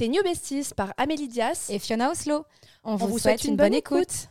Tes New Besties par Amélie Dias et Fiona Oslo. On, vous, souhaite, une, bonne, écoute.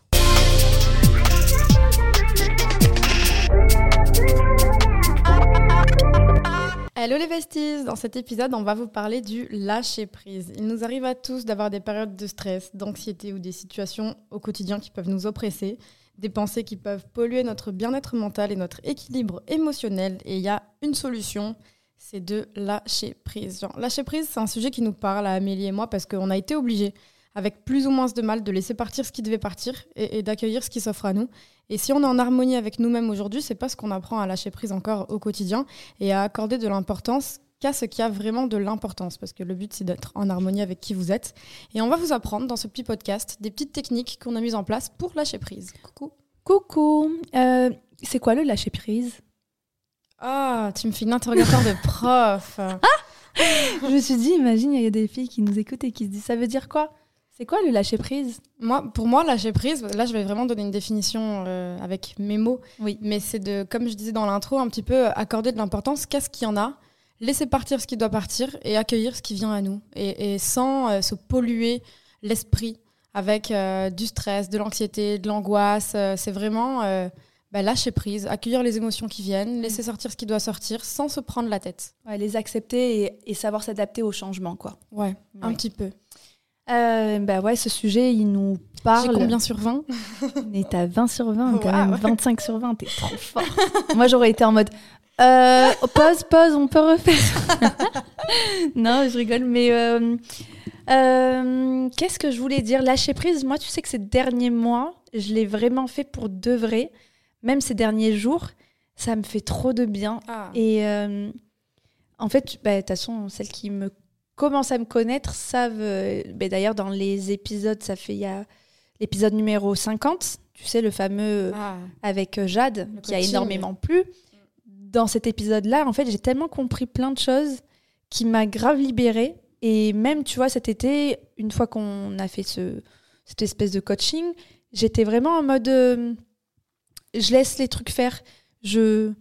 Hello les besties Dans cet épisode, on va vous parler du lâcher-prise. Il nous arrive à tous d'avoir des périodes de stress, d'anxiété ou des situations au quotidien qui peuvent nous oppresser, des pensées qui peuvent polluer notre bien-être mental et notre équilibre émotionnel. Et il y a une solution, c'est de lâcher prise. lâcher prise, c'est un sujet qui nous parle à Amélie et moi parce qu'on a été obligés, avec plus ou moins de mal, de laisser partir ce qui devait partir et, d'accueillir ce qui s'offre à nous. Et si on est en harmonie avec nous-mêmes aujourd'hui, c'est parce qu'on apprend à lâcher prise encore au quotidien et à accorder de l'importance qu'à ce qui a vraiment de l'importance, parce que le but c'est d'être en harmonie avec qui vous êtes. Et on va vous apprendre dans ce petit podcast des petites techniques qu'on a mises en place pour lâcher prise. Coucou. Coucou. Euh, c'est quoi le lâcher prise? Ah, tu me fais une interrogatoire de prof. ah Je me suis dit, imagine, il y a des filles qui nous écoutent et qui se disent, ça veut dire quoi? C'est quoi le lâcher prise? Moi, pour moi, lâcher prise, là, je vais vraiment donner une définition euh, avec mes mots. Oui. Mais c'est de, comme je disais dans l'intro, un petit peu accorder de l'importance qu'est-ce qu'il y en a, laisser partir ce qui doit partir et accueillir ce qui vient à nous, et, sans euh, se polluer l'esprit avec euh, du stress, de l'anxiété, de l'angoisse. c'est vraiment bah, lâcher prise, accueillir les émotions qui viennent, laisser sortir ce qui doit sortir sans se prendre la tête. Ouais, les accepter et, et savoir s'adapter au changement, quoi. Ouais, un petit peu. Euh, bah ouais, ce sujet, il nous parle. J'ai combien sur 20 On est à 20 sur 20, quand même. 25 sur 20, t'es trop fort. Moi, j'aurais été en mode euh, pause, pause, on peut refaire. non, je rigole, mais euh, euh, qu'est-ce que je voulais dire? Lâcher prise, moi, tu sais que ces derniers mois, je l'ai vraiment fait pour de vrai. Même ces derniers jours, ça me fait trop de bien. Ah. Et en fait, bah, de toute façon, celle qui me commencent à me connaître savent. Euh, ben D'ailleurs, dans les épisodes, ça fait il y a l'épisode numéro 50, tu sais, le fameux ah. avec euh, Jade, qui a énormément plu. Dans cet épisode-là, en fait, j'ai tellement compris plein de choses qui m'a grave libérée. Et même, tu vois, cet été, une fois qu'on a fait ce, cette espèce de coaching, j'étais vraiment en mode. Euh, je laisse les trucs faire. Je,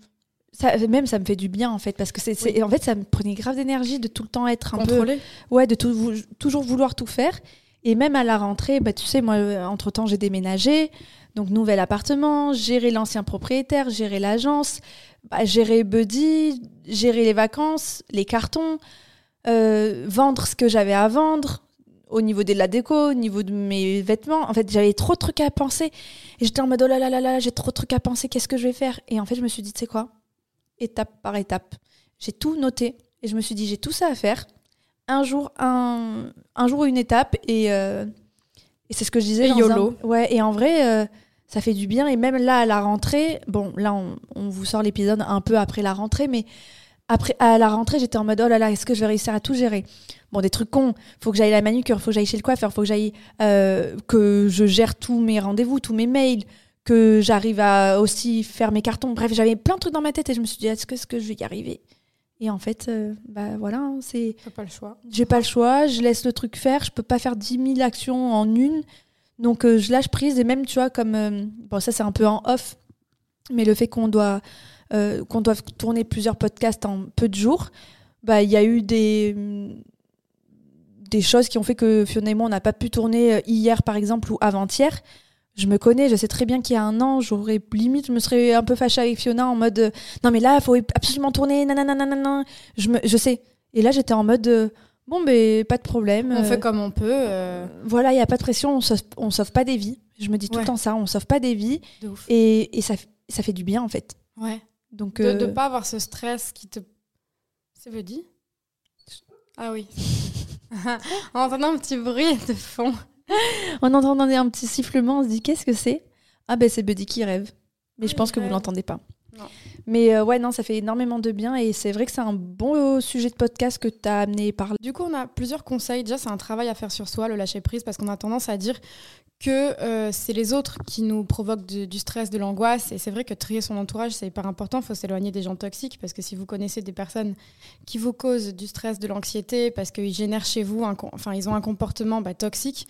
même ça me fait du bien en fait parce que c'est en fait ça me prenait grave d'énergie de tout le temps être un Contrôlé. peu ouais de toujours vouloir tout faire et même à la rentrée bah tu sais moi entre temps j'ai déménagé donc nouvel appartement gérer l'ancien propriétaire gérer l'agence bah, gérer Buddy gérer les vacances les cartons euh, vendre ce que j'avais à vendre au niveau de la déco, au niveau de mes vêtements. En fait, j'avais trop de trucs à penser. Et j'étais en mode, oh là là là là, j'ai trop de trucs à penser, qu'est-ce que je vais faire? Et en fait, je me suis dit, tu sais quoi? Étape par étape. J'ai tout noté et je me suis dit, j'ai tout ça à faire. Un jour, un, un jour une étape et, euh, et c'est ce que je disais. Et YOLO. Ouais, et en vrai, euh, ça fait du bien. Et même là, à la rentrée, bon, là, on, on vous sort l'épisode un peu après la rentrée, mais après, à la rentrée, j'étais en mode, oh là là, est-ce que je vais réussir à tout gérer? Bon, des trucs cons. Faut que j'aille à la manucure, faut que j'aille chez le coiffeur, faut que j'aille, euh, que je gère tous mes rendez-vous, tous mes mails, que j'arrive à aussi faire mes cartons. Bref, j'avais plein de trucs dans ma tête et je me suis dit, est-ce que, est que je vais y arriver? Et en fait, euh, bah voilà, hein, c'est. pas le choix. J'ai pas le choix, je laisse le truc faire, je peux pas faire 10 000 actions en une. Donc euh, je lâche prise et même, tu vois, comme. Bon, ça c'est un peu en off, mais le fait qu'on doit, qu'on doit tourner plusieurs podcasts en peu de jours, bah il y a eu des des choses qui ont fait que Fiona et moi on n'a pas pu tourner hier par exemple ou avant-hier je me connais, je sais très bien qu'il y a un an, j'aurais limite, je me serais un peu fâchée avec Fiona en mode euh, non mais là, il faut absolument tourner, nanana, Je, me, je sais. Et là, j'étais en mode euh, bon, ben pas de problème. On fait euh, comme on peut. Voilà, il n'y a pas de pression, on sauve, on sauve pas des vies. Je me dis tout le temps ça, on sauve pas des vies. Et, et ça, ça fait du bien en fait. Ouais. Donc, de ne pas avoir ce stress qui te. C'est veut dire Ah oui. en entendant un petit bruit de fond. en entendant un petit sifflement, on se dit qu'est-ce que c'est? Ah ben c'est Buddy qui rêve. Mais je pense que vous l'entendez pas. Mais euh, ouais, non, ça fait énormément de bien et c'est vrai que c'est un bon sujet de podcast que tu as amené par Du coup, on a plusieurs conseils. Déjà, c'est un travail à faire sur soi, le lâcher prise, parce qu'on a tendance à dire que euh, c'est les autres qui nous provoquent du stress, de l'angoisse. Et c'est vrai que trier son entourage, c'est hyper important. Il faut s'éloigner des gens toxiques parce que si vous connaissez des personnes qui vous causent du stress, de l'anxiété, parce qu'ils génèrent chez vous, enfin, ils ont un comportement bah, toxique,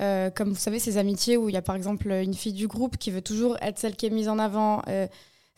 euh, comme vous savez, ces amitiés où il y a par exemple une fille du groupe qui veut toujours être celle qui est mise en avant, euh,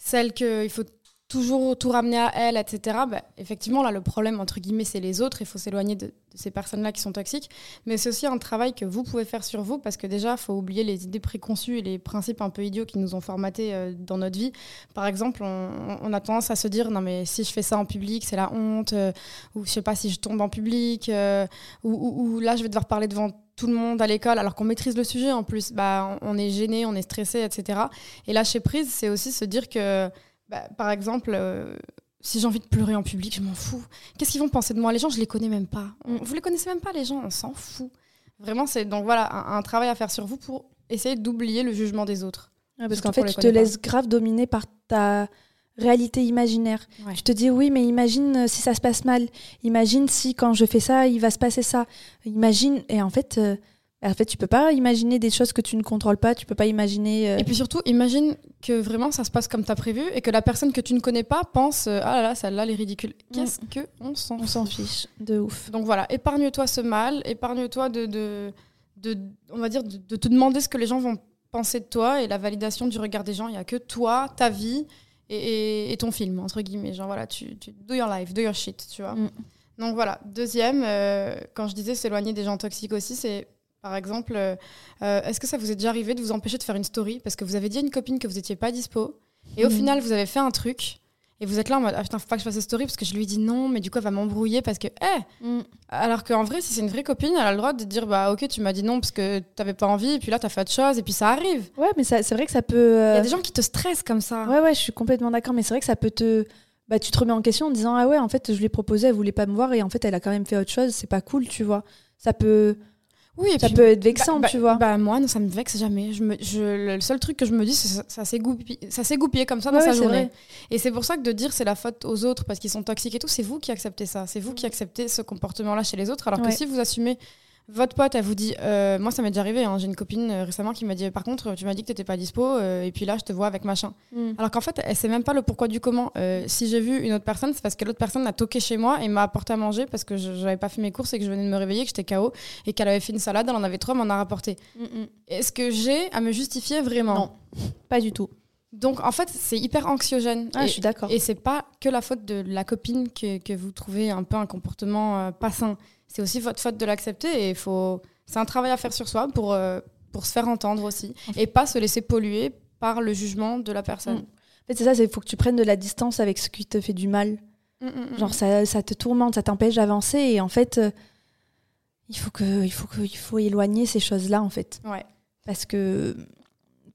celle qu'il faut toujours tout ramener à elle, etc. Bah, effectivement, là, le problème, entre guillemets, c'est les autres. Il faut s'éloigner de, ces personnes-là qui sont toxiques. Mais c'est aussi un travail que vous pouvez faire sur vous parce que déjà, il faut oublier les idées préconçues et les principes un peu idiots qui nous ont formatés euh, dans notre vie. Par exemple, on, a tendance à se dire non, mais si je fais ça en public, c'est la honte. Euh, ou je sais pas si je tombe en public. Euh, ou, là, je vais devoir parler devant tout le monde à l'école alors qu'on maîtrise le sujet en plus. Bah, on est gêné, on est stressé, etc. Et lâcher prise, c'est aussi se dire que bah, par exemple, euh, si j'ai envie de pleurer en public, je m'en fous. Qu'est-ce qu'ils vont penser de moi? Les gens, je les connais même pas. On, vous les connaissez même pas, les gens, on s'en fout. Vraiment, c'est donc voilà un, un, travail à faire sur vous pour essayer d'oublier le jugement des autres. Ouais, parce qu'en fait, tu te laisses grave dominer par ta réalité imaginaire. Ouais. Je te dis oui, mais imagine si ça se passe mal. Imagine si quand je fais ça, il va se passer ça. Imagine et en fait. Euh, en fait, tu peux pas imaginer des choses que tu ne contrôles pas, tu peux pas imaginer. Euh... Et puis surtout, imagine que vraiment ça se passe comme tu as prévu et que la personne que tu ne connais pas pense euh, Ah là là, celle-là, elle est ridicule. Qu'est-ce mm. que on s'en On s'en fiche, de ouf. Donc voilà, épargne-toi ce mal, épargne-toi de, de, de, on va dire, de, de, te demander ce que les gens vont penser de toi et la validation du regard des gens. Il y a que toi, ta vie et, et, et, ton film, entre guillemets. Genre voilà, tu, tu do your life, do your shit, tu vois. Mm. Donc voilà, deuxième, euh, quand je disais s'éloigner des gens toxiques aussi, c'est par exemple, euh, est-ce que ça vous est déjà arrivé de vous empêcher de faire une story parce que vous avez dit à une copine que vous n'étiez pas dispo et mmh. au final vous avez fait un truc et vous êtes là en mode ah putain faut pas que je fasse cette story parce que je lui dis non mais du coup elle va m'embrouiller parce que eh mmh. alors qu'en vrai si c'est une vraie copine elle a le droit de dire bah ok tu m'as dit non parce que t'avais pas envie et puis là t'as fait autre chose et puis ça arrive ouais mais c'est vrai que ça peut il euh... y a des gens qui te stressent comme ça ouais ouais je suis complètement d'accord mais c'est vrai que ça peut te bah tu te remets en question en disant ah ouais en fait je lui ai proposé elle voulait pas me voir et en fait elle a quand même fait autre chose c'est pas cool tu vois ça peut oui, et ça puis, peut être vexant, bah, tu vois. Bah, moi, non, ça me vexe jamais. Je me, je, le seul truc que je me dis, c'est que ça s'est goupillé comme ça dans ouais, sa journée. Vrai. Et c'est pour ça que de dire c'est la faute aux autres parce qu'ils sont toxiques et tout, c'est vous qui acceptez ça. C'est vous qui acceptez ce comportement-là chez les autres. Alors ouais. que si vous assumez votre pote, elle vous dit, euh, moi ça m'est déjà arrivé, hein, j'ai une copine euh, récemment qui m'a dit, par contre, tu m'as dit que t'étais pas dispo, euh, et puis là je te vois avec machin. Mm. Alors qu'en fait, elle sait même pas le pourquoi du comment. Si j'ai vu une autre personne, c'est parce que l'autre personne a toqué chez moi et m'a apporté à manger parce que je n'avais pas fait mes courses et que je venais de me réveiller, que j'étais KO, et qu'elle avait fait une salade, elle en avait trois, m'en a rapporté. Mm -mm. Est-ce que j'ai à me justifier vraiment? Non, pas du tout. Donc en fait, c'est hyper anxiogène. Ah, et, je suis d'accord. Et c'est pas que la faute de la copine que, que vous trouvez un peu un comportement euh, pas sain. C'est aussi votre faute de l'accepter et faut c'est un travail à faire sur soi pour, euh, pour se faire entendre aussi et pas se laisser polluer par le jugement de la personne. Mmh. En fait, c'est ça, il faut que tu prennes de la distance avec ce qui te fait du mal. Mmh, mmh, Genre, ça, ça, te tourmente, ça t'empêche d'avancer et en fait, euh, il, faut que, il, faut que, il faut éloigner ces choses-là en fait. Ouais. Parce que,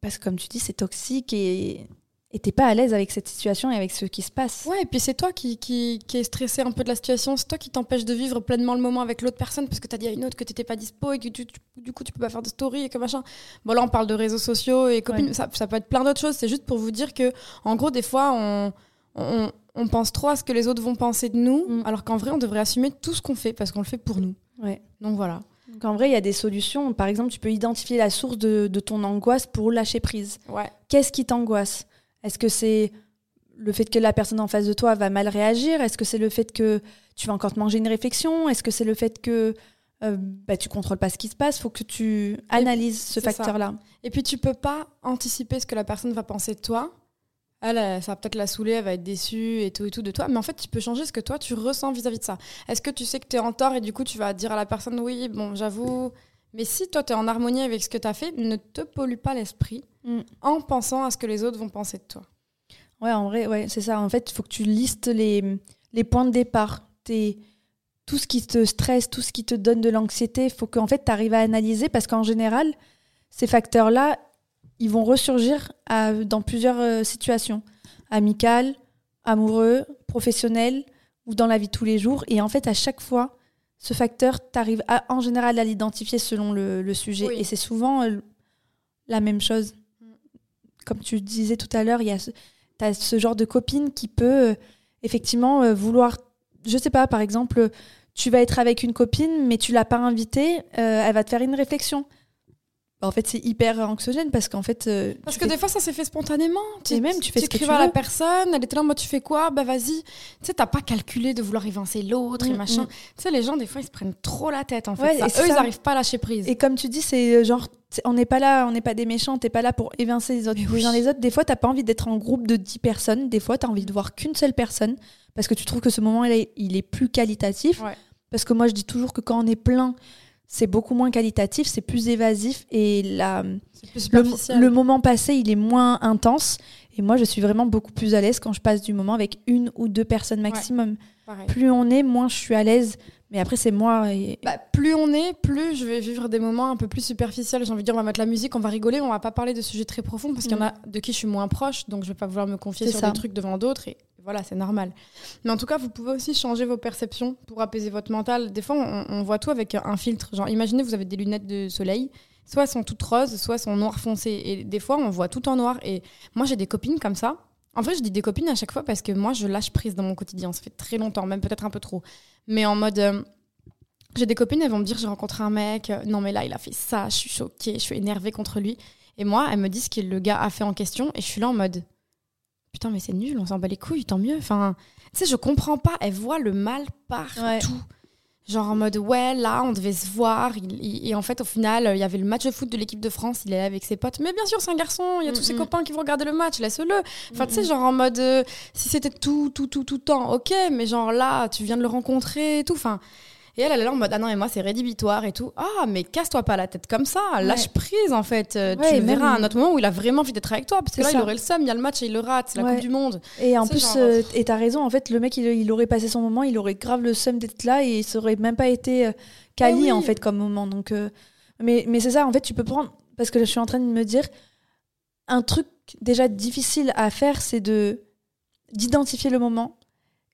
parce que, comme tu dis, c'est toxique et et t'es pas à l'aise avec cette situation et avec ce qui se passe. Ouais, et puis c'est toi qui, qui, qui est stressé un peu de la situation, c'est toi qui t'empêche de vivre pleinement le moment avec l'autre personne parce que t'as dit à une autre que t'étais pas dispo et que tu, tu, du coup tu peux pas faire de story et que machin. Bon là on parle de réseaux sociaux et copines, ouais. ça, ça, peut être plein d'autres choses, c'est juste pour vous dire que en gros des fois on, on, on, pense trop à ce que les autres vont penser de nous mm. alors qu'en vrai on devrait assumer tout ce qu'on fait parce qu'on le fait pour nous. Ouais. Donc voilà. Donc en vrai, il y a des solutions. Par exemple, tu peux identifier la source de, de ton angoisse pour lâcher prise. Ouais. Qu'est-ce qui t'angoisse? Est-ce que c'est le fait que la personne en face de toi va mal réagir? Est-ce que c'est le fait que tu vas encore te manger une réflexion? Est-ce que c'est le fait que euh, bah, tu contrôles pas ce qui se passe? Faut que tu analyses ce facteur-là. Et puis tu peux pas anticiper ce que la personne va penser de toi. Elle, ça va peut-être la saouler, elle va être déçue et tout et tout de toi. Mais en fait, tu peux changer ce que toi, tu ressens vis-à-vis -vis de ça. Est-ce que tu sais que tu es en tort et du coup, tu vas dire à la personne, oui, bon, j'avoue. Mais si toi, tu es en harmonie avec ce que tu as fait, ne te pollue pas l'esprit mm. en pensant à ce que les autres vont penser de toi. Ouais, en vrai, ouais, c'est ça. En fait, il faut que tu listes les, les points de départ. Tes, tout ce qui te stresse, tout ce qui te donne de l'anxiété, il faut qu'en fait, tu arrives à analyser parce qu'en général, ces facteurs-là, ils vont ressurgir à, dans plusieurs euh, situations. Amicales, amoureux, professionnelles ou dans la vie de tous les jours. Et en fait, à chaque fois, ce facteur, tu arrives en général à l'identifier selon le, le sujet. Oui. Et c'est souvent euh, la même chose. Comme tu disais tout à l'heure, il y a tu as ce genre de copine qui peut euh, effectivement euh, vouloir, je sais pas, par exemple, tu vas être avec une copine, mais tu l'as pas invitée, elle va te faire une réflexion. Bah, en fait, c'est hyper anxiogène parce qu'en fait. euh, Parce tu que fais- des fois, ça s'est fait spontanément. Et même, tu fais ce que tu à la personne, elle était là mode tu fais quoi? Bah vas-y. Tu sais, t'as pas calculé de vouloir évincer l'autre et Mm, machin. mm. Tu sais, les gens, des fois, ils se prennent trop la tête en fait. Ouais, Ça, et eux, ils n'arrivent pas à lâcher prise. Et comme tu dis, c'est euh, genre, on n'est pas là, on n'est pas des méchants, t'es pas là pour évincer les autres, les oui. uns les autres. Des fois, t'as pas envie d'être en groupe de 10 personnes. Des fois, t'as envie de voir qu'une seule personne parce que tu trouves que ce moment, il est, il est plus qualitatif. Ouais. Parce que moi, je dis toujours que quand on est plein, c'est beaucoup moins qualitatif, c'est plus évasif et la, plus le, moment passé, il est moins intense. Et moi, je suis vraiment beaucoup plus à l'aise quand je passe du moment avec une ou deux personnes maximum. Plus on est, moins je suis à l'aise. Mais après, c'est moi. Et... Bah, plus on est, plus je vais vivre des moments un peu plus superficiels. J'ai envie de dire, on va mettre la musique, on va rigoler, on va pas parler de sujets très profonds parce qu'il y en a de qui je suis moins proche, donc je vais pas vouloir me confier sur ça. des trucs devant d'autres. Et voilà, c'est normal. Mais en tout cas, vous pouvez aussi changer vos perceptions pour apaiser votre mental. Des fois, on, voit tout avec un filtre. Genre, imaginez, vous avez des lunettes de soleil. Soit elles sont toutes roses, soit elles sont noires foncées. Et des fois, on voit tout en noir. Et moi, j'ai des copines comme ça. En vrai, je dis des copines à chaque fois parce que moi, je lâche prise dans mon quotidien. Ça fait très longtemps, même peut-être un peu trop. Mais en mode. euh, j'ai des copines, elles vont me dire j'ai rencontré un mec, euh, non mais là il a fait ça, je suis choquée, je suis énervée contre lui. Et moi, elles me disent ce que le gars a fait en question et je suis là en mode putain mais c'est nul, on s'en bat les couilles, tant mieux. Enfin, tu sais, je comprends pas, elles voient le mal partout. Ouais. Genre en mode ouais là on devait se voir il- il- et en fait au final il y avait le match de foot de l'équipe de France il est là avec ses potes mais bien sûr c'est un garçon il y a tous ses copains qui vont regarder le match laisse-le enfin tu sais genre en mode euh, si c'était tout tout tout tout le temps ok mais genre là tu viens de le rencontrer et tout enfin et elle elle est là en mode ah non mais moi c'est rédhibitoire et tout ah mais casse-toi pas la tête comme ça lâche prise en fait Euh, Ouais, tu le verras à un autre moment où il a vraiment envie d'être avec toi parce que là il aurait le seum il y a le match et il le rate c'est la coupe du monde Et en plus, genre- euh, et t'as raison, en fait, le mec, il, il aurait passé son moment, il aurait grave le seum d'être là et il serait même pas été euh, quali, Eh oui. en fait, comme moment. Donc, euh, mais mais c'est ça, en fait, tu peux prendre. Parce que là, je suis en train de me dire, un truc déjà difficile à faire, c'est de d'identifier le moment.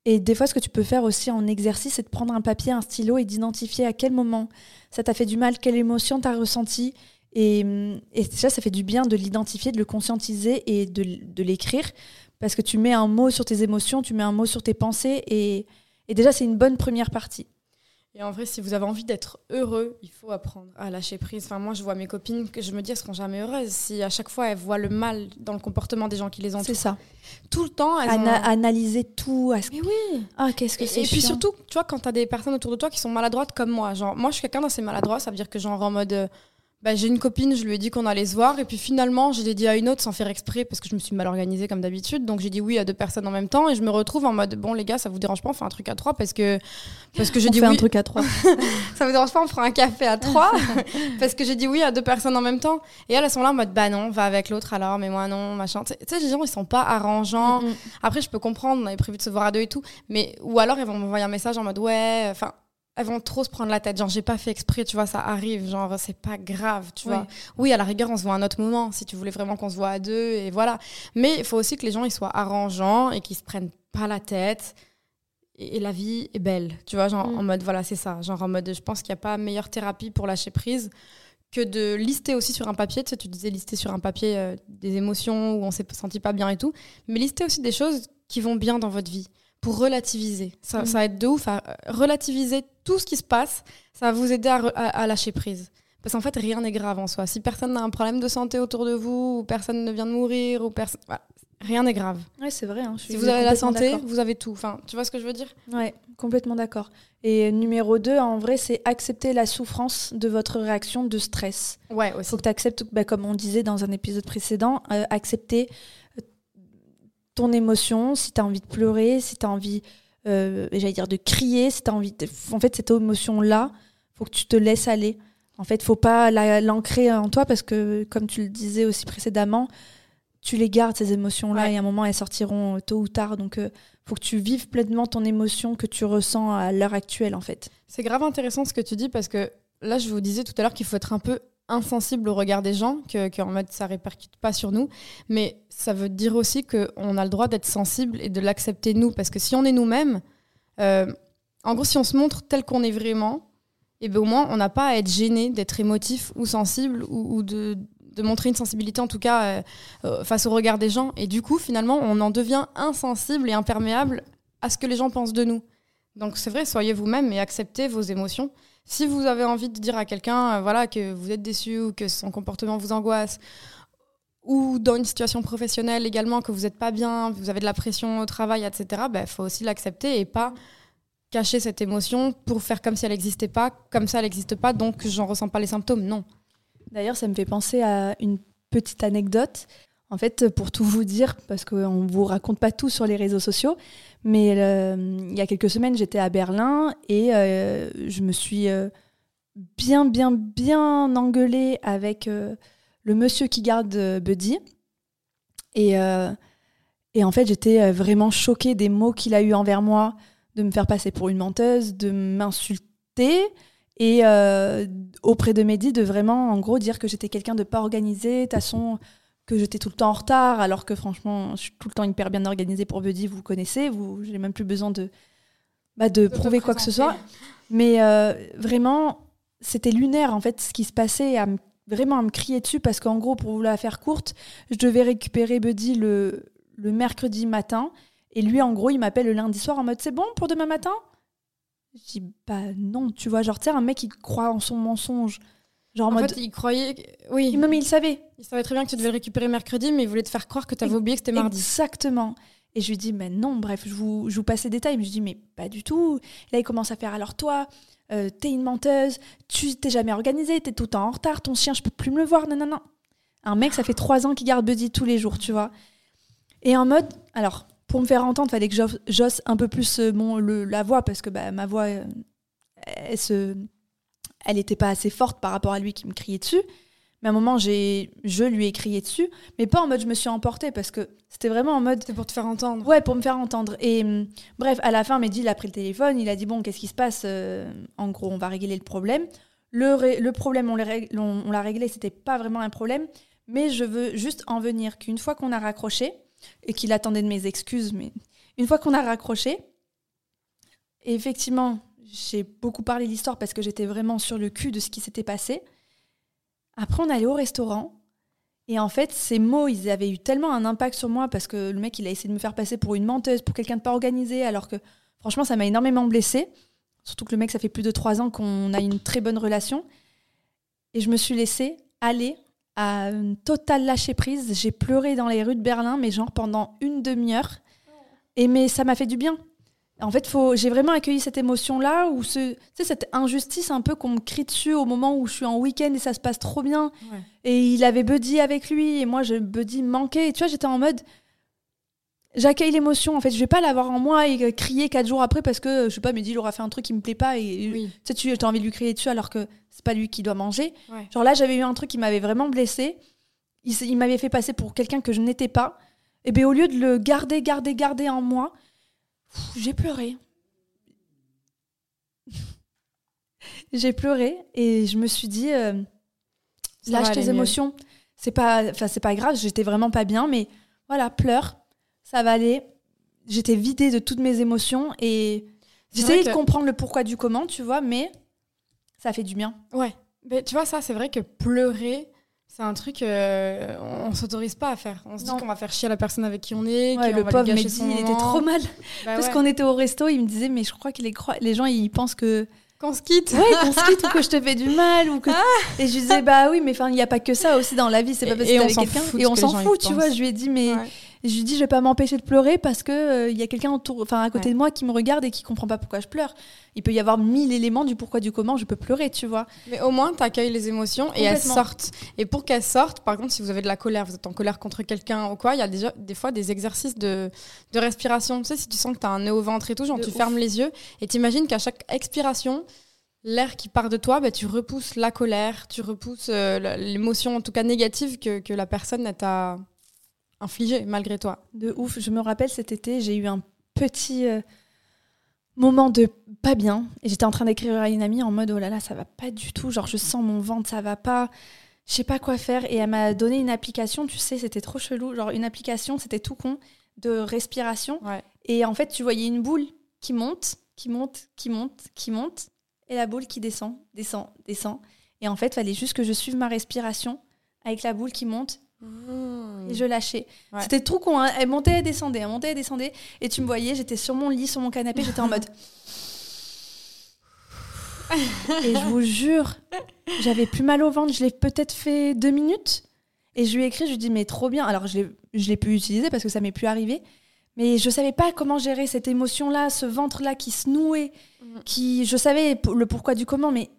Et des fois, ce que tu peux faire aussi en exercice, c'est de prendre un papier, un stylo et d'identifier à quel moment ça t'a fait du mal, quelle émotion t'as ressenti. Et, déjà, ça fait du bien de l'identifier, de le conscientiser et de, de l'écrire. Parce que tu mets un mot sur tes émotions, tu mets un mot sur tes pensées. Et, et déjà, c'est une bonne première partie. Et en vrai, si vous avez envie d'être heureux, il faut apprendre à lâcher prise. Enfin, moi, je vois mes copines que je me dis, elles seront jamais heureuses si à chaque fois elles voient le mal dans le comportement des gens qui les C'est entourent. ça. Tout le temps, elles Ana- ont... Analyser tout. à ce- Mais oui Ah, qu'est-ce que c'est et puis surtout, tu vois, quand t'as des personnes autour de toi qui sont maladroites comme moi, genre, moi, je suis quelqu'un d'assez maladroit, ça veut dire que genre en mode... bah, j'ai une copine, je lui ai dit qu'on allait se voir, et puis finalement, je l'ai dit à une autre sans faire exprès, parce que je me suis mal organisée comme d'habitude, donc j'ai dit oui à deux personnes en même temps, et je me retrouve en mode, bon les gars, ça vous dérange pas, on fait un truc à trois, parce que, parce que j'ai on dit fait oui. un truc à trois. ça vous dérange pas, on fera un café à trois Parce que j'ai dit oui à deux personnes en même temps. Et elles, elles sont là en mode bah non, va avec l'autre alors, mais moi non, machin. Tu sais- les gens, ils sont pas arrangeants. Mm, mm. Après, je peux comprendre, on avait prévu de se voir à deux et tout. Mais, ou alors, elles vont m'envoyer un message en mode ouais, enfin. Elles vont trop se prendre la tête. Genre, j'ai pas fait exprès, tu vois, ça arrive. Genre, c'est pas grave, tu vois. Oui, à la rigueur, on se voit à un autre moment, si tu voulais vraiment qu'on se voit à deux, et voilà. Mais il faut aussi que les gens, ils soient arrangeants et qu'ils se prennent pas la tête. Et, et la vie est belle, tu vois, genre Mm. en mode, voilà, c'est ça. Genre en mode, je pense qu'il n'y a pas meilleure thérapie pour lâcher prise que de lister aussi sur un papier. Tu sais, tu disais lister sur un papier euh, des émotions où on s'est senti pas bien et tout. Mais lister aussi des choses qui vont bien dans votre vie pour relativiser. Ça, Mm. ça aide de ouf à euh, relativiser tout ce qui se passe. Ça va vous aider à, re- à- à lâcher prise. Parce qu'en fait, rien n'est grave en soi. Si personne n'a un problème de santé autour de vous, ou personne ne vient de mourir, ou personne. voilà. Rien n'est grave. Ouais, c'est vrai. hein, je Si vous avez la santé, vous avez tout. Enfin, tu vois ce que je veux dire? Ouais, complètement d'accord. Et numéro 2, en vrai, c'est accepter la souffrance de votre réaction de stress. Ouais, Il aussi. faut que tu acceptes, bah, comme on disait dans un épisode précédent, euh, accepter ton émotion, si tu as envie de pleurer, si tu as envie, euh, j'allais dire, de crier, si tu as envie de... En fait, cette émotion-là, faut que tu te laisses aller. En fait, faut pas la- l'ancrer en toi parce que, comme tu le disais aussi précédemment, tu les gardes, ces émotions-là, Ouais. et à un moment, elles sortiront tôt ou tard. Donc, euh, faut que tu vives pleinement ton émotion que tu ressens à l'heure actuelle, en fait. C'est grave intéressant ce que tu dis parce que là, je vous disais tout à l'heure qu'il faut être un peu insensible au regard des gens, que, que en mode ça répercute pas sur nous. Mais ça veut dire aussi qu'on a le droit d'être sensible et de l'accepter nous. Parce que si on est nous-mêmes, euh, en gros, si on se montre tel qu'on est vraiment, et ben au moins, on n'a pas à être gêné d'être émotif ou sensible ou, ou de, de montrer une sensibilité, en tout cas, euh, euh, face au regard des gens. Et du coup, finalement, on en devient insensible et imperméable à ce que les gens pensent de nous. Donc c'est vrai, soyez vous-même et acceptez vos émotions. Si vous avez envie de dire à quelqu'un, euh, voilà, que vous êtes déçu ou que son comportement vous angoisse, ou dans une situation professionnelle également que vous n'êtes pas bien, vous avez de la pression au travail, etc., il ben, faut aussi l'accepter et pas cacher cette émotion pour faire comme si elle n'existait pas, comme ça elle n'existe pas, donc j'en ressens pas les symptômes. Non. D'ailleurs, ça me fait penser à une petite anecdote. En fait, pour tout vous dire, parce qu'on ne vous raconte pas tout sur les réseaux sociaux, mais euh, il y a quelques semaines, j'étais à Berlin et euh, je me suis euh, bien, bien, bien engueulée avec le monsieur qui garde Buddy. Et, en fait, j'étais vraiment choquée des mots qu'il a eu envers moi, de me faire passer pour une menteuse, de m'insulter. Et auprès de Mehdi, de vraiment, en gros, dire que j'étais quelqu'un de pas organisé. De façon, que j'étais tout le temps en retard, alors que franchement, je suis tout le temps hyper bien organisée pour Buddy, vous connaissez, vous, j'ai même plus besoin de, bah, de, prouver quoi que ce soit. Mais euh, vraiment, c'était lunaire en fait ce qui se passait, à vraiment à me crier dessus, parce qu'en gros, pour vous la faire courte, je devais récupérer Buddy le, le mercredi matin, et lui, en gros, il m'appelle le lundi soir en mode c'est bon pour demain matin? Je dis bah non, tu vois, genre, tu un mec qui croit en son mensonge. Genre en, fait, il croyait. Oui. mais il savait. Il savait très bien que tu devais le récupérer mercredi, mais il voulait te faire croire que tu avais oublié que c'était mardi. Exactement. Et je lui dis, mais non, bref, je vous, je vous passe les détails. Mais je dis, mais pas du tout. Là, il commence à faire, alors toi, euh, t'es une menteuse, tu t'es jamais organisée, t'es tout le temps en retard, ton chien, je peux plus me le voir, non, non, non. Un mec, ça fait trois ans qu'il garde Buddy tous les jours, tu vois. Et en mode, alors, pour me faire entendre, fallait que j'osse un peu plus euh, mon, le, la voix, parce que bah, ma voix, euh, elle se elle n'était pas assez forte par rapport à lui qui me criait dessus. Mais à un moment, j'ai, je lui ai crié dessus, mais pas en mode je me suis emportée, parce que c'était vraiment en mode. C'était pour te faire entendre. Ouais, pour me faire entendre. Et hum, bref, à la fin, Mehdi, il a pris le téléphone, il a dit Bon, qu'est-ce qui se passe euh, En gros, on va régler le problème. Le, le problème, on, on, l'a réglé, c'était pas vraiment un problème, mais je veux juste en venir qu'une fois qu'on a raccroché, et qu'il attendait de mes excuses, mais une fois qu'on a raccroché, effectivement, j'ai beaucoup parlé l'histoire parce que j'étais vraiment sur le cul de ce qui s'était passé. Après, on allait au restaurant. Et en fait, ces mots, ils avaient eu tellement un impact sur moi parce que le mec, il a essayé de me faire passer pour une menteuse, pour quelqu'un de pas organisé, alors que franchement, ça m'a énormément blessée. Surtout que le mec, ça fait plus de trois ans qu'on a une très bonne relation. Et je me suis laissée aller à une totale lâcher prise. J'ai pleuré dans les rues de Berlin, mais genre pendant une demi-heure. Et mais ça m'a fait du bien. En fait, j'ai vraiment accueilli cette émotion-là, ou ce, cette injustice un peu qu'on me crie dessus au moment où je suis en week-end et ça se passe trop bien. Et il avait Buddy avec lui, et moi, je, Buddy manquait. Et tu vois, j'étais en mode, j'accueille l'émotion. En fait, je vais pas l'avoir en moi et crier quatre jours après parce que, je sais pas, mais il aura fait un truc qui me plaît pas. Et tu sais, tu as envie de lui crier dessus alors que c'est pas lui qui doit manger. Genre là, j'avais eu un truc qui m'avait vraiment blessé. Il, il m'avait fait passer pour quelqu'un que je n'étais pas. Et bien, au lieu de le garder, garder, garder en moi, j'ai pleuré. j'ai pleuré et je me suis dit, euh, lâche tes émotions. C'est pas, enfin c'est pas grave. J'étais vraiment pas bien, mais voilà, pleure, ça va aller. J'étais vidée de toutes mes émotions et j'essayais de comprendre le pourquoi du comment, tu vois, mais ça fait du bien. Ouais. Mais tu vois ça, c'est vrai que pleurer, c'est un truc, euh, on, s'autorise pas à faire. On se dit qu'on va faire chier la personne avec qui on est. le pauvre il était trop mal. Bah Parce qu'on était au resto, il me disait, mais je crois que les, les gens, ils pensent que. Qu'on se quitte Ouais, qu'on se quitte ou que je te fais du mal. Ou que... Ah. Et je lui disais, bah oui, mais il n'y a pas que ça aussi dans la vie. C'est pas parce que t'es avec quelqu'un. Et on s'en fout, tu vois. Je lui ai dit, mais je lui dis, je vais pas m'empêcher de pleurer parce que euh, il y a quelqu'un autour, enfin à côté de moi qui me regarde et qui comprend pas pourquoi je pleure. Il peut y avoir mille éléments du pourquoi du comment je peux pleurer, tu vois. Mais au moins, tu accueilles les émotions et elles sortent. Et pour qu'elles sortent, par contre, si vous avez de la colère, vous êtes en colère contre quelqu'un ou quoi, il y a déjà des fois des exercices de, de respiration. Tu sais, si tu sens que tu as un nez au ventre et tout, genre tu fermes les yeux et tu imagines qu'à chaque expiration, l'air qui part de toi, bah, tu repousses la colère, tu repousses euh, l'émotion en tout cas négative que, que la personne t'a infligé malgré toi. De ouf. Je me rappelle cet été, j'ai eu un petit euh, moment de pas bien. Et j'étais en train d'écrire à une amie en mode oh là là, ça va pas du tout. Genre, je sens mon ventre, ça va pas. Je sais pas quoi faire. Et elle m'a donné une application, tu sais, c'était trop chelou. Genre, une application, c'était tout con, de respiration. Et en fait, tu voyais une boule qui monte, qui monte, qui monte, qui monte. Et la boule qui descend, descend, descend. Et en fait, fallait juste que je suive ma respiration avec la boule qui monte Mmh. Et je lâchais. C'était trop con. Hein. Elle montait, elle descendait, elle montait, elle descendait. Et tu me voyais, j'étais sur mon lit, sur mon canapé, j'étais en mode. et je vous jure, j'avais plus mal au ventre. Je l'ai peut-être fait deux minutes. Et je lui ai écrit, je lui ai dit, mais trop bien. Alors, je l'ai, pu utiliser parce que ça m'est plus arrivé. Mais je savais pas comment gérer cette émotion-là, ce ventre-là qui se nouait, Mhm. qui, je savais le pourquoi du comment, mais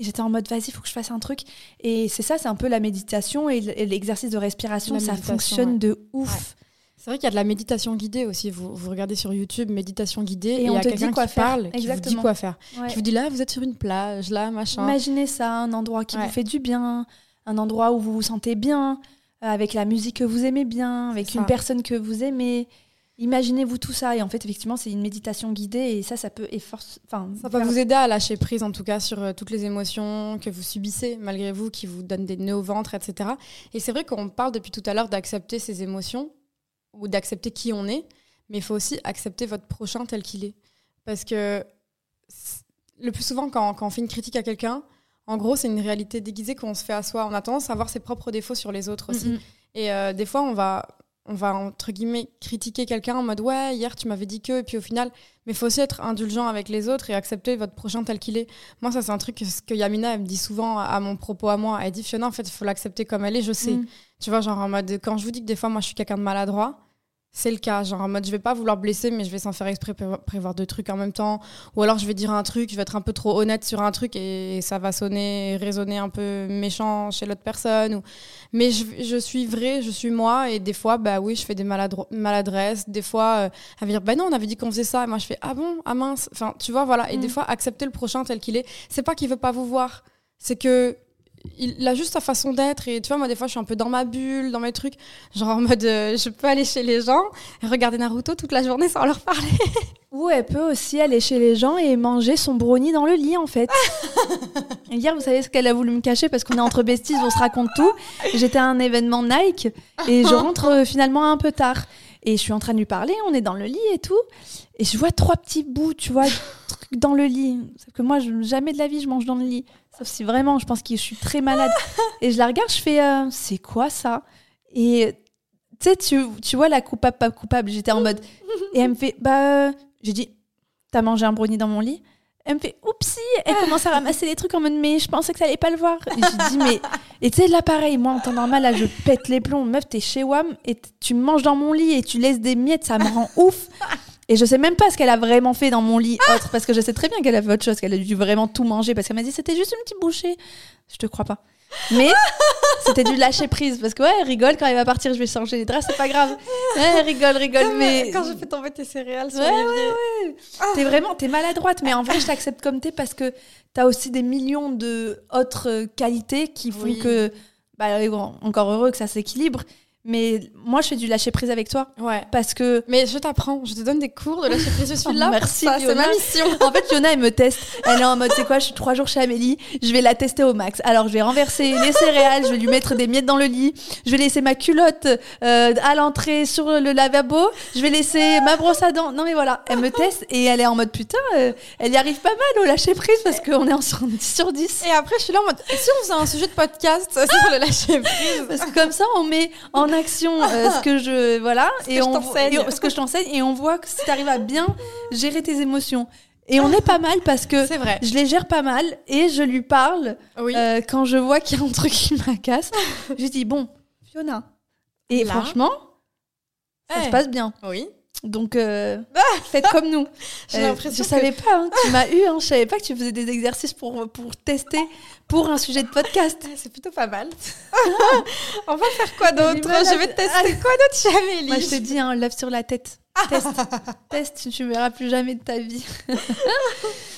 j'étais en mode, vas-y, il faut que je fasse un truc. Et c'est ça, c'est un peu la méditation et et l'exercice de respiration, La ça fonctionne ouais. de ouf. C'est vrai qu'il y a de la méditation guidée aussi. Vous, vous regardez sur YouTube, méditation guidée, Et y on a te dit quoi qui faire. parle, qui vous dit quoi faire. Ouais. Qui vous dit là, vous êtes sur une plage, là, machin. Imaginez ça, un endroit qui vous fait du bien, un endroit où vous vous sentez bien, euh, avec la musique que vous aimez bien, avec une personne que vous aimez. Imaginez-vous tout ça. Et en fait, effectivement, c'est une méditation guidée et ça, ça peut. Enfin, Ça faire- vous aider à lâcher prise, en tout cas, sur euh, toutes les émotions que vous subissez, malgré vous, qui vous donnent des nœuds au ventre, etc. Et c'est vrai qu'on parle depuis tout à l'heure d'accepter ses émotions ou d'accepter qui on est, mais il faut aussi accepter votre prochain tel qu'il est. Parce que le plus souvent, quand, quand on fait une critique à quelqu'un, en gros, c'est une réalité déguisée qu'on se fait à soi. On a tendance à voir ses propres défauts sur les autres aussi. Mm, mm. Et euh, des fois, on va, on va entre guillemets critiquer quelqu'un en mode ouais, hier tu m'avais dit que, et puis au final, mais il faut aussi être indulgent avec les autres et accepter votre prochain tel qu'il est. Moi, ça, c'est un truc que Yamina elle me dit souvent à mon propos à moi. Elle dit Fiona, en fait, il faut l'accepter comme elle est, je sais. Mm. Tu vois, genre en mode, quand je vous dis que des fois, moi, je suis quelqu'un de maladroit, c'est le cas. Genre en mode, je vais pas vouloir blesser, mais je vais sans faire exprès pré- prévoir deux trucs en même temps. Ou alors, je vais dire un truc, je vais être un peu trop honnête sur un truc et ça va sonner, résonner un peu méchant chez l'autre personne. Ou... Mais je, je suis vraie, je suis moi. Et des fois, bah oui, je fais des maladro- maladresses. Des fois, euh, elle va dire, bah non, on avait dit qu'on faisait ça. Et moi, je fais, ah bon, ah mince. Enfin, tu vois, voilà. Et Mm. des fois, accepter le prochain tel qu'il est. C'est pas qu'il veut pas vous voir. C'est que il a juste sa façon d'être et tu vois moi des fois je suis un peu dans ma bulle dans mes trucs genre en mode euh, je peux aller chez les gens et regarder Naruto toute la journée sans leur parler Ou elle peut aussi aller chez les gens et manger son brownie dans le lit, en fait. Hier, vous savez ce qu'elle a voulu me cacher parce qu'on est entre besties, on se raconte tout. J'étais à un événement Nike et je rentre euh, finalement un peu tard. Et je suis en train de lui parler, on est dans le lit et tout. Et je vois trois petits bouts, tu vois, trucs dans le lit. Sauf que moi, je, jamais de la vie, je mange dans le lit. Sauf si vraiment, je pense que je suis très malade. Et je la regarde, je fais, euh, c'est quoi ça? Et tu sais, tu, vois la coupable, pas coupable. J'étais en mode. Et elle me fait, bah, euh, j'ai dit, t'as mangé un brownie dans mon lit? Elle me fait, oupsie Elle commence à ramasser les trucs en mode, mais je pensais que ça allait pas le voir. Et j'ai dit, mais. Et tu sais, là, pareil, moi, en temps normal, là, je pète les plombs. Meuf, t'es chez WAM et tu manges dans mon lit et tu laisses des miettes, ça me rend ouf. Et je sais même pas ce qu'elle a vraiment fait dans mon lit autre, parce que je sais très bien qu'elle a fait autre chose, qu'elle a dû vraiment tout manger, parce qu'elle m'a dit c'était juste une petite bouchée. Je te crois pas. Mais c'était du lâcher prise, parce que ouais, elle rigole quand elle va partir, je vais changer les draps, c'est pas grave. Ouais, elle rigole, rigole, mais. quand je fais tomber tes céréales sur Ouais, l'évier. T'es vraiment, t'es maladroite, mais en vrai, je t'accepte comme t'es parce que t'as aussi des millions de autres qualités qui font Oui. que, bah, encore heureux que ça s'équilibre. Mais moi, je fais du lâcher prise avec toi ouais parce que, mais je t'apprends je te donne des cours de lâcher prise je suis là merci, c'est ma mission en fait, Fiona, elle me teste. Elle est en mode, c'est quoi, je suis trois jours chez Amélie, je vais la tester au max. Alors, je vais renverser les céréales, je vais lui mettre des miettes dans le lit, je vais laisser ma culotte euh, à l'entrée sur le lavabo, je vais laisser ma brosse à dents. Non, mais voilà, elle me teste et elle est en mode, putain, euh, elle y arrive pas mal au lâcher prise parce qu'on est en sur 10 sur 10. et après je suis là en mode si on faisait un sujet de podcast sur le lâcher prise Parce que comme ça, on met en action euh, ce que je voilà et on t'enseigne. et on- ce que je t'enseigne et on voit que si tu arrives à bien gérer tes émotions. Et on est pas mal parce que c'est vrai je les gère pas mal et je lui parle oui euh, quand je vois qu'il y a un truc qui m'agace. je dis bon, Fiona. Et Là. franchement, ça Eh. se passe bien. oui Donc euh, faites comme nous. j'ai Euh, l'impression je que savais pas, hein, tu m'as eu, hein, je savais pas que tu faisais des exercices pour, pour tester pour un sujet de podcast. Ah, c'est plutôt pas mal. On va faire quoi d'autre? Je vais te tester quoi d'autre chez Amélie Moi je te dis, un lève sur la tête. Test, test, tu me verras plus jamais de ta vie.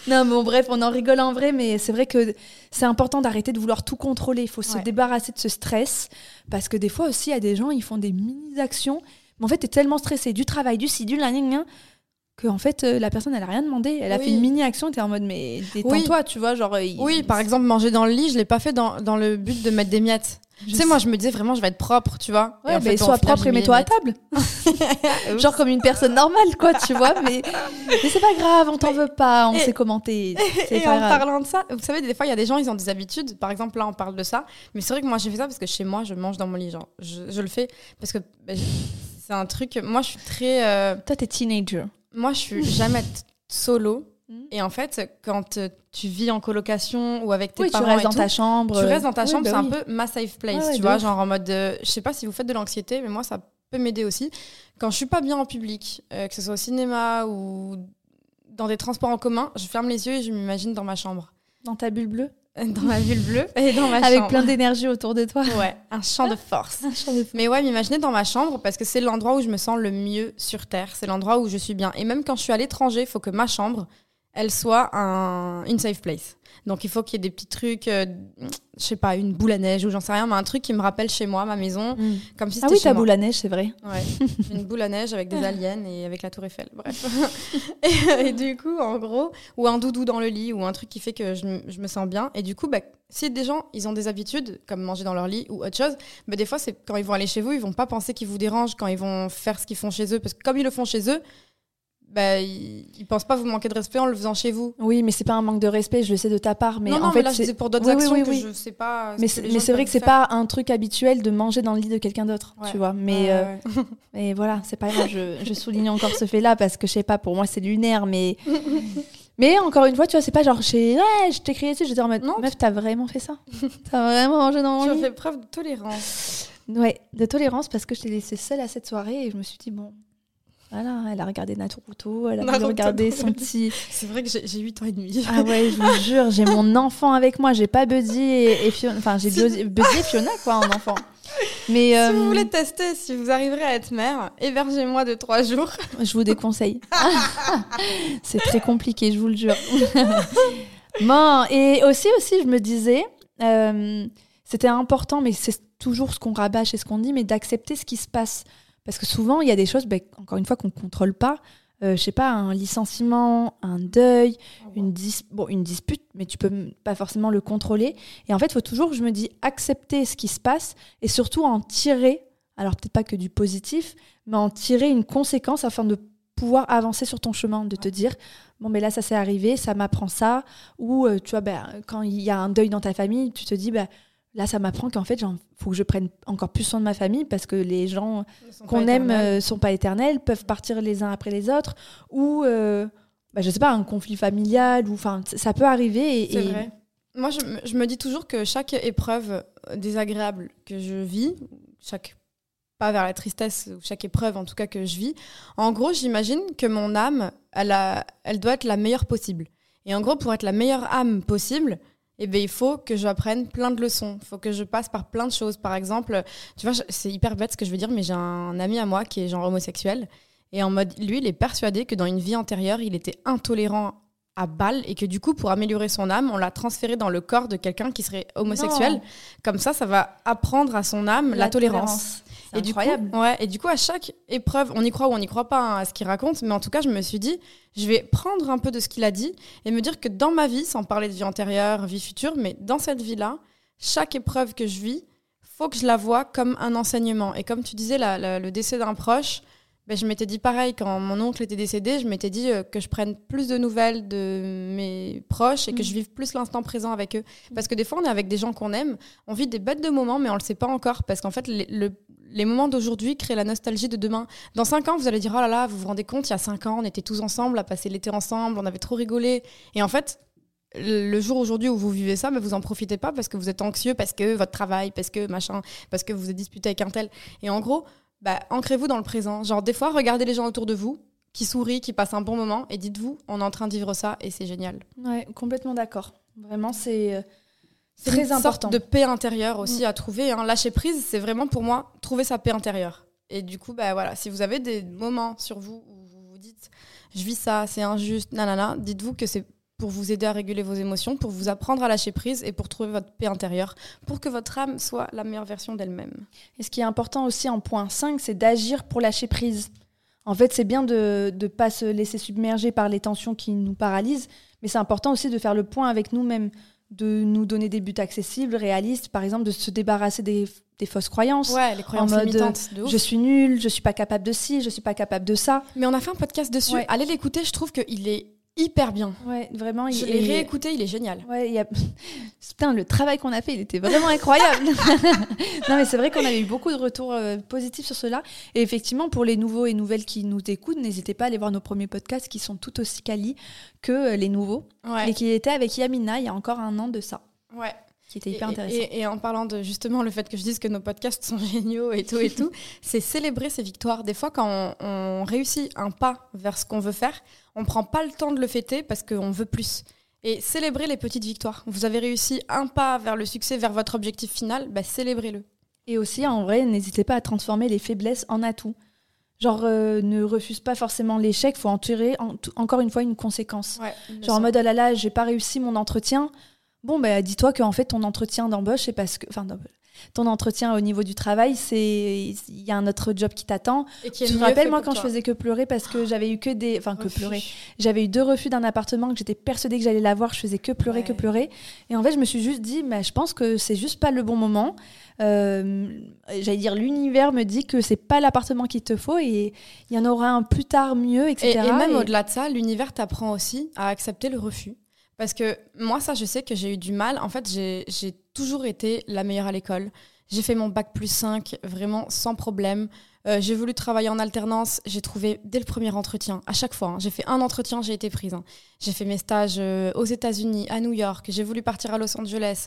non, bon, bref, on en rigole en vrai, mais c'est vrai que c'est important d'arrêter de vouloir tout contrôler. Il faut se débarrasser de ce stress, parce que des fois aussi, il y a des gens, ils font des mini-actions, mais en fait, t'es tellement stressé du travail, du ci, du gna, que en fait, euh, la personne, elle a rien demandé. Elle a Oui. fait une mini-action, t'es en mode, mais détends-toi, tu vois, genre. il- Oui, par exemple, manger dans le lit, je l'ai pas fait dans, dans le but de mettre des miettes. Tu sais, moi, je me disais vraiment, je vais être propre, tu vois. Ouais, Et en mais fait, sois final, propre et mets-toi à table. Genre comme une personne normale, quoi, tu vois. Mais, mais c'est pas grave, on t'en veut pas, on commenter. C'est Et en grave. parlant de ça, vous savez, des fois, il y a des gens, ils ont des habitudes. Par exemple, là, on parle de ça. Mais c'est vrai que moi, j'ai fait ça parce que chez moi, je mange dans mon lit. Genre, je, je le fais parce que bah, je- c'est un truc. Moi, je suis très. euh, Toi, t'es teenager. moi, je suis jamais solo Et en fait, quand euh, tu vis en colocation ou avec tes Oui, tu parents restes et dans tout, ta chambre. tu restes dans ta Oui, chambre, bah c'est oui. un peu ma safe place, ouais, tu de vois, genre en mode, euh, je sais pas si vous faites de l'anxiété, mais moi ça peut m'aider aussi. Quand je suis pas bien en public, euh, que ce soit au cinéma ou dans des transports en commun, je ferme les yeux et je m'imagine dans ma chambre, Dans ta bulle bleue? dans ma ville bleue et dans ma Avec chambre. plein d'énergie autour de toi. Ouais, un champ de force. Un champ de- Mais ouais, m'imaginer dans ma chambre parce que c'est l'endroit où je me sens le mieux sur Terre. C'est l'endroit où je suis bien. Et même quand je suis à l'étranger, il faut que ma chambre, elle soit un, une safe place. Donc il faut qu'il y ait des petits trucs, euh, je sais pas, une boule à neige ou j'en sais rien, mais un truc qui me rappelle chez moi, ma maison, Mm. comme si Ah oui, chez ta moi. boule à neige, c'est vrai. Ouais, une boule à neige avec des aliens et avec la tour Eiffel, bref. et, et du coup, en gros, ou un doudou dans le lit, ou un truc qui fait que je, me- je me sens bien. Et du coup, bah, si des gens, ils ont des habitudes, comme manger dans leur lit ou autre chose, bah, des fois, c'est quand ils vont aller chez vous, ils vont pas penser qu'ils vous dérangent quand ils vont faire ce qu'ils font chez eux, parce que comme ils le font chez eux, bah, ils, ils pensent pas vous manquer de respect en le faisant chez vous. Oui, mais c'est pas un manque de respect, je le sais de ta part. Mais non, en non, fait, mais là, c'est- pour d'autres Oui, actions oui, que je sais pas. mais c'est vrai que c'est pas un truc habituel de manger dans le lit de quelqu'un d'autre, Ouais. tu vois. Mais, euh, mais voilà, c'est pas grave. Je, je souligne encore ce fait-là parce que je sais pas, pour moi c'est lunaire, mais. Mais encore une fois, tu vois, c'est pas genre, chez... ouais, je t'ai crié dessus, j'étais en mode, Non, meuf, t'as vraiment fait ça T'as vraiment mangé dans mon Tu as lit fait preuve de tolérance. Ouais, de tolérance parce que je t'ai laissée seule à cette soirée et je me suis dit, bon, voilà, elle a regardé Naruto, elle a Naruto. regarder son petit. C'est vrai que j'ai j'ai 8 ans et demi. Ah ouais, je vous jure, j'ai mon enfant avec moi, j'ai pas Buddy et, et Fiona. Enfin, j'ai Buddy Buddy et Fiona, quoi, en enfant. Mais Si euh, vous voulez tester si vous arriverez à être mère, hébergez-moi de 3 jours. je vous déconseille. C'est très compliqué, je vous le jure. bon, et aussi, aussi, je me disais, euh, c'était important, mais c'est toujours ce qu'on rabâche et ce qu'on dit, mais d'accepter ce qui se passe. Parce que souvent, il y a des choses, ben, encore une fois, qu'on ne contrôle pas. Euh, je sais pas, un licenciement, un deuil, une, dis- bon, une dispute, mais tu peux pas forcément le contrôler. Et en fait, il faut toujours, je me dis, accepter ce qui se passe et surtout en tirer, alors peut-être pas que du positif, mais en tirer une conséquence afin de pouvoir avancer sur ton chemin, de te dire, bon, mais là, ça s'est arrivé, ça m'apprend ça. Ou, euh, tu vois, ben, quand il y a un deuil dans ta famille, tu te dis, bah, là, ça m'apprend qu'en fait, il faut que je prenne encore plus soin de ma famille parce que les gens qu'on aime euh, sont pas éternels, peuvent partir les uns après les autres, ou euh, bah, je sais pas, un conflit familial, ou enfin, ça peut arriver. Et, C'est et- vrai. Moi, je, me- je me dis toujours que chaque épreuve euh, désagréable que je vis, chaque pas vers la tristesse, ou chaque épreuve en tout cas que je vis, en gros, j'imagine que mon âme, elle, a, elle doit être la meilleure possible. Et en gros, pour être la meilleure âme possible, eh ben, il faut que j'apprenne plein de leçons. Il faut que je passe par plein de choses. Par exemple, tu vois, c'est hyper bête ce que je veux dire, mais j'ai un ami à moi qui est genre homosexuel. Et en mode, lui, il est persuadé que dans une vie antérieure, il était intolérant à balle et que du coup, pour améliorer son âme, on l'a transféré dans le corps de quelqu'un qui serait homosexuel. Non. Comme ça, ça va apprendre à son âme la, tolérance. C'est Et du, coup, incroyable. ouais, et du coup, à chaque épreuve, on y croit ou on n'y croit pas hein, à ce qu'il raconte, mais en tout cas, je me suis dit, je vais prendre un peu de ce qu'il a dit et me dire que dans ma vie, sans parler de vie antérieure, vie future, mais dans cette vie-là, chaque épreuve que je vis, faut que je la vois comme un enseignement. Et comme tu disais, la- la- le décès d'un proche, ben, je m'étais dit pareil, quand mon oncle était décédé, je m'étais dit euh, que je prenne plus de nouvelles de mes proches et que Mhm. je vive plus l'instant présent avec eux. Parce que des fois, on est avec des gens qu'on aime, on vit des bêtes de moments, mais on le sait pas encore. Parce qu'en fait, les, le- les moments d'aujourd'hui créent la nostalgie de demain. Dans cinq ans, vous allez dire, oh là là, vous vous rendez compte, il y a cinq ans, on était tous ensemble, à passer l'été ensemble, on avait trop rigolé. Et en fait, le jour aujourd'hui où vous vivez ça, ben, vous en profitez pas parce que vous êtes anxieux, parce que votre travail, parce que machin, parce que vous êtes disputé avec un tel. Et en gros, bah, ancrez-vous dans le présent. Genre, des fois, regardez les gens autour de vous qui sourient, qui passent un bon moment, et dites-vous, on est en train de vivre ça, et c'est génial. Ouais, complètement d'accord. Vraiment, c'est euh, C'est très une important. sorte de paix intérieure aussi à trouver. hein. Lâcher prise, c'est vraiment pour moi trouver sa paix intérieure. Et du coup, bah, voilà, si vous avez des moments sur vous où vous vous dites, je vis ça, c'est injuste, nanana, dites-vous que c'est pour vous aider à réguler vos émotions, pour vous apprendre à lâcher prise et pour trouver votre paix intérieure, pour que votre âme soit la meilleure version d'elle-même. Et ce qui est important aussi en point 5, c'est d'agir pour lâcher prise. En fait, c'est bien de ne pas se laisser submerger par les tensions qui nous paralysent, mais c'est important aussi de faire le point avec nous-mêmes, de nous donner des buts accessibles, réalistes, par exemple, de se débarrasser des, des fausses croyances. Ouais, les croyances mode, limitantes, de. Je suis nulle, je suis pas capable de ci, je suis pas capable de ça. Mais on a fait un podcast dessus. Ouais. Allez l'écouter, je trouve qu'il est hyper bien. Ouais, vraiment. Je l'ai réécouté, il est génial. Ouais, il y a... Putain, le travail qu'on a fait, il était vraiment incroyable. non, mais c'est vrai qu'on avait eu beaucoup de retours euh, positifs sur cela. Et effectivement, pour les nouveaux et nouvelles qui nous écoutent, n'hésitez pas à aller voir nos premiers podcasts qui sont tout aussi quali que euh, les nouveaux. Ouais. Et qui étaient avec Yamina il y a encore un an de ça, ouais. Qui était Et, hyper intéressant. et- et en parlant de justement le fait que je dise que nos podcasts sont géniaux et tout et tout, c'est célébrer ces victoires. Des fois, quand on, on réussit un pas vers ce qu'on veut faire, on prend pas le temps de le fêter parce qu'on veut plus. Et célébrer les petites victoires. Vous avez réussi un pas vers le succès, vers votre objectif final, bah, célébrez-le. Et aussi, en vrai, n'hésitez pas à transformer les faiblesses en atouts. Genre, euh, ne refuse pas forcément l'échec, faut en tirer en- encore une fois une conséquence. Genre en mode, oh là là, j'ai pas réussi mon entretien. Bon, bah, dis-toi qu'en fait, ton entretien d'embauche, c'est parce que. Enfin, ton entretien au niveau du travail, c'est. Il y a un autre job qui t'attend. Tu te rappelles, moi, quand je faisais que pleurer parce que j'avais eu que des. Enfin, que Refus. pleurer. J'avais eu deux refus d'un appartement que j'étais persuadée que j'allais l'avoir. Je faisais que pleurer, que pleurer. Et en fait, je me suis juste dit, mais je pense que c'est juste pas le bon moment. Euh, J'allais dire, l'univers me dit que c'est pas l'appartement qu'il te faut et il y en aura un plus tard mieux, Et, etc. et même Et- au-delà de ça, l'univers t'apprend aussi à accepter le refus. Parce que moi, ça, je sais que j'ai eu du mal. En fait, j'ai toujours été la meilleure à l'école. J'ai fait mon bac plus 5, vraiment sans problème. Euh, j'ai voulu travailler en alternance. J'ai trouvé dès le premier entretien, à chaque fois. hein, j'ai fait un entretien, j'ai été prise. hein. J'ai fait mes stages euh, aux États-Unis, à New York. J'ai voulu partir à Los Angeles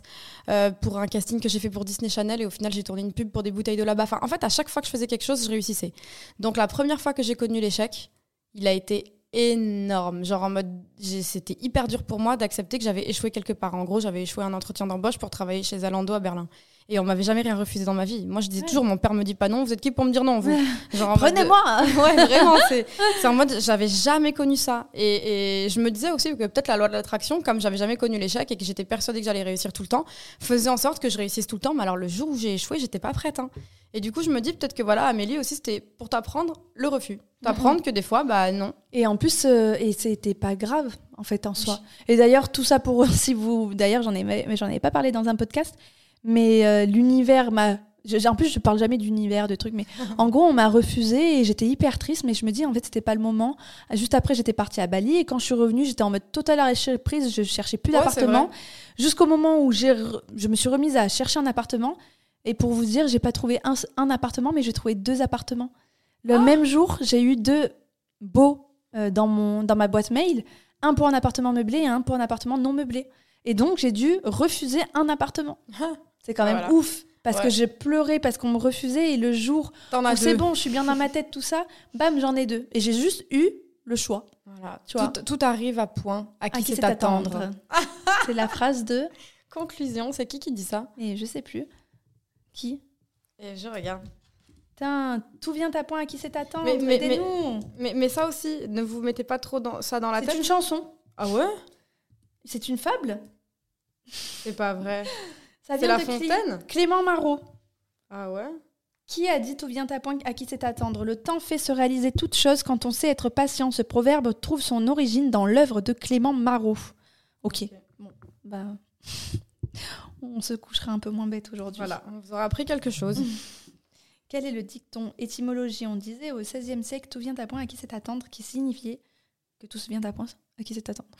euh, pour un casting que j'ai fait pour Disney Channel. Et au final, j'ai tourné une pub pour des bouteilles de là-bas. Enfin, en fait, à chaque fois que je faisais quelque chose, je réussissais. Donc, la première fois que j'ai connu l'échec, il a été énorme. Genre en mode, c'était hyper dur pour moi d'accepter que j'avais échoué quelque part. En gros, j'avais échoué un entretien d'embauche pour travailler chez Zalando à Berlin. Et on m'avait jamais rien refusé dans ma vie. Moi, je disais Ouais. toujours, mon père me dit pas non, vous êtes qui pour me dire non, vous Prenez-moi Ouais, vraiment, c'est en mode, j'avais jamais connu ça. Et, et je me disais aussi que peut-être la loi de l'attraction, comme j'avais jamais connu l'échec et que j'étais persuadée que j'allais réussir tout le temps, faisait en sorte que je réussisse tout le temps. Mais alors, le jour où j'ai échoué, j'étais pas prête. hein. Et du coup, je me dis peut-être que voilà, Amélie aussi, c'était pour t'apprendre le refus. T'apprendre que des fois, bah non. Et en plus, euh, et c'était pas grave en fait en soi. Et d'ailleurs, tout ça pour si vous, d'ailleurs, j'en ai, mais j'en ai pas parlé dans un podcast, mais euh, l'univers m'a. je- En plus, je parle jamais d'univers, de trucs, mais en gros, on m'a refusé et j'étais hyper triste. Mais je me dis, en fait, c'était pas le moment. Juste après, j'étais partie à Bali et quand je suis revenue, j'étais en mode total arraché prise. Je cherchais plus Ouais, d'appartement jusqu'au moment où j'ai, re- je me suis remise à chercher un appartement. Et pour vous dire, j'ai pas trouvé un, un appartement, mais j'ai trouvé deux appartements. Le Ah. même jour, j'ai eu deux beaux euh, dans, mon, dans ma boîte mail. Un pour un appartement meublé et un pour un appartement non meublé. Et donc, j'ai dû refuser un appartement. C'est quand même Voilà. ouf. Parce Ouais. que j'ai pleuré parce qu'on me refusait. Et le jour où c'est bon, je suis bien dans ma tête, tout ça, bam, j'en ai deux. Et j'ai juste eu le choix. Voilà. Tu vois. Tout, tout arrive à point. À qui, À qui c'est attendre. c'est la phrase de. Conclusion, c'est qui qui dit ça Et je sais plus. Qui Et je regarde. Putain, tout vient à point à qui c'est attendre. Mais- mais- Aidez-nous. Mais, mais ça aussi, ne vous mettez pas trop dans, ça dans la C'est tête. une chanson. Ah ouais? C'est une fable? C'est pas vrai. Ça vient La de Clé- Fontaine Clément Marot. Ah ouais Qui a dit tout vient à point à qui c'est attendre Le temps fait se réaliser toute chose quand on sait être patient. Ce proverbe trouve son origine dans l'œuvre de Clément Marot. Ok. Bon, bah, on se couchera un peu moins bête aujourd'hui. Voilà, on vous aura appris quelque chose. Quel est le dicton Étymologie, on disait au XVIe siècle, tout vient à point à qui c'est attendre, qui signifiait que tout se vient à point à qui c'est attendre.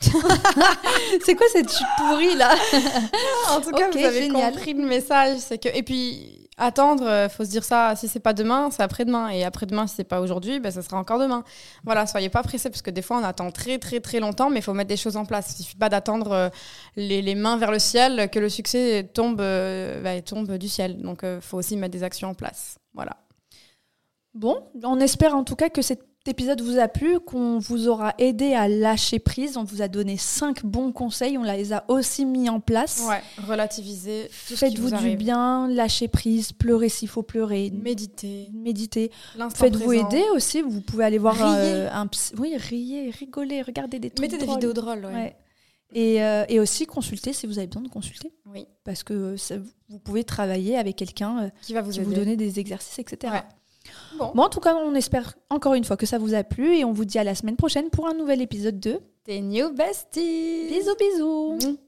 c'est quoi cette chute pourrie là en tout cas, vous avez génial. compris le message. C'est que... Et puis, attendre, euh, faut se dire ça, si c'est pas demain, c'est après-demain. Et après-demain, si c'est pas aujourd'hui, ben, ça sera encore demain. Voilà, soyez pas pressés, parce que des fois, on attend très, très, très longtemps, mais il faut mettre des choses en place. Il suffit pas d'attendre euh, les, les mains vers le ciel, que le succès tombe, euh, bah, tombe du ciel. Donc, il faut aussi mettre des actions en place. Voilà. Bon, on espère en tout cas que cet épisode vous a plu, qu'on vous aura aidé à lâcher prise. On vous a donné cinq bons conseils, on les a aussi mis en place. Ouais, relativiser. Faites-vous vous du bien, lâchez prise, pleurez s'il faut pleurer, méditez. L'instant Faites-vous aider aussi, vous pouvez aller voir euh, un psy- Oui, riez, rigolez, regardez des trucs Mettez des vidéos drôles. ouais. Ouais. Et, euh, et aussi consulter si vous avez besoin de consulter. Oui. Parce que euh, ça- vous pouvez travailler avec quelqu'un euh, Qui va vous qui vous donner des exercices, etc. Ouais. Bon. Bon, en tout cas, on espère encore une fois que ça vous a plu et on vous dit à la semaine prochaine pour un nouvel épisode de Tes new besties. Bisous bisous Mmh.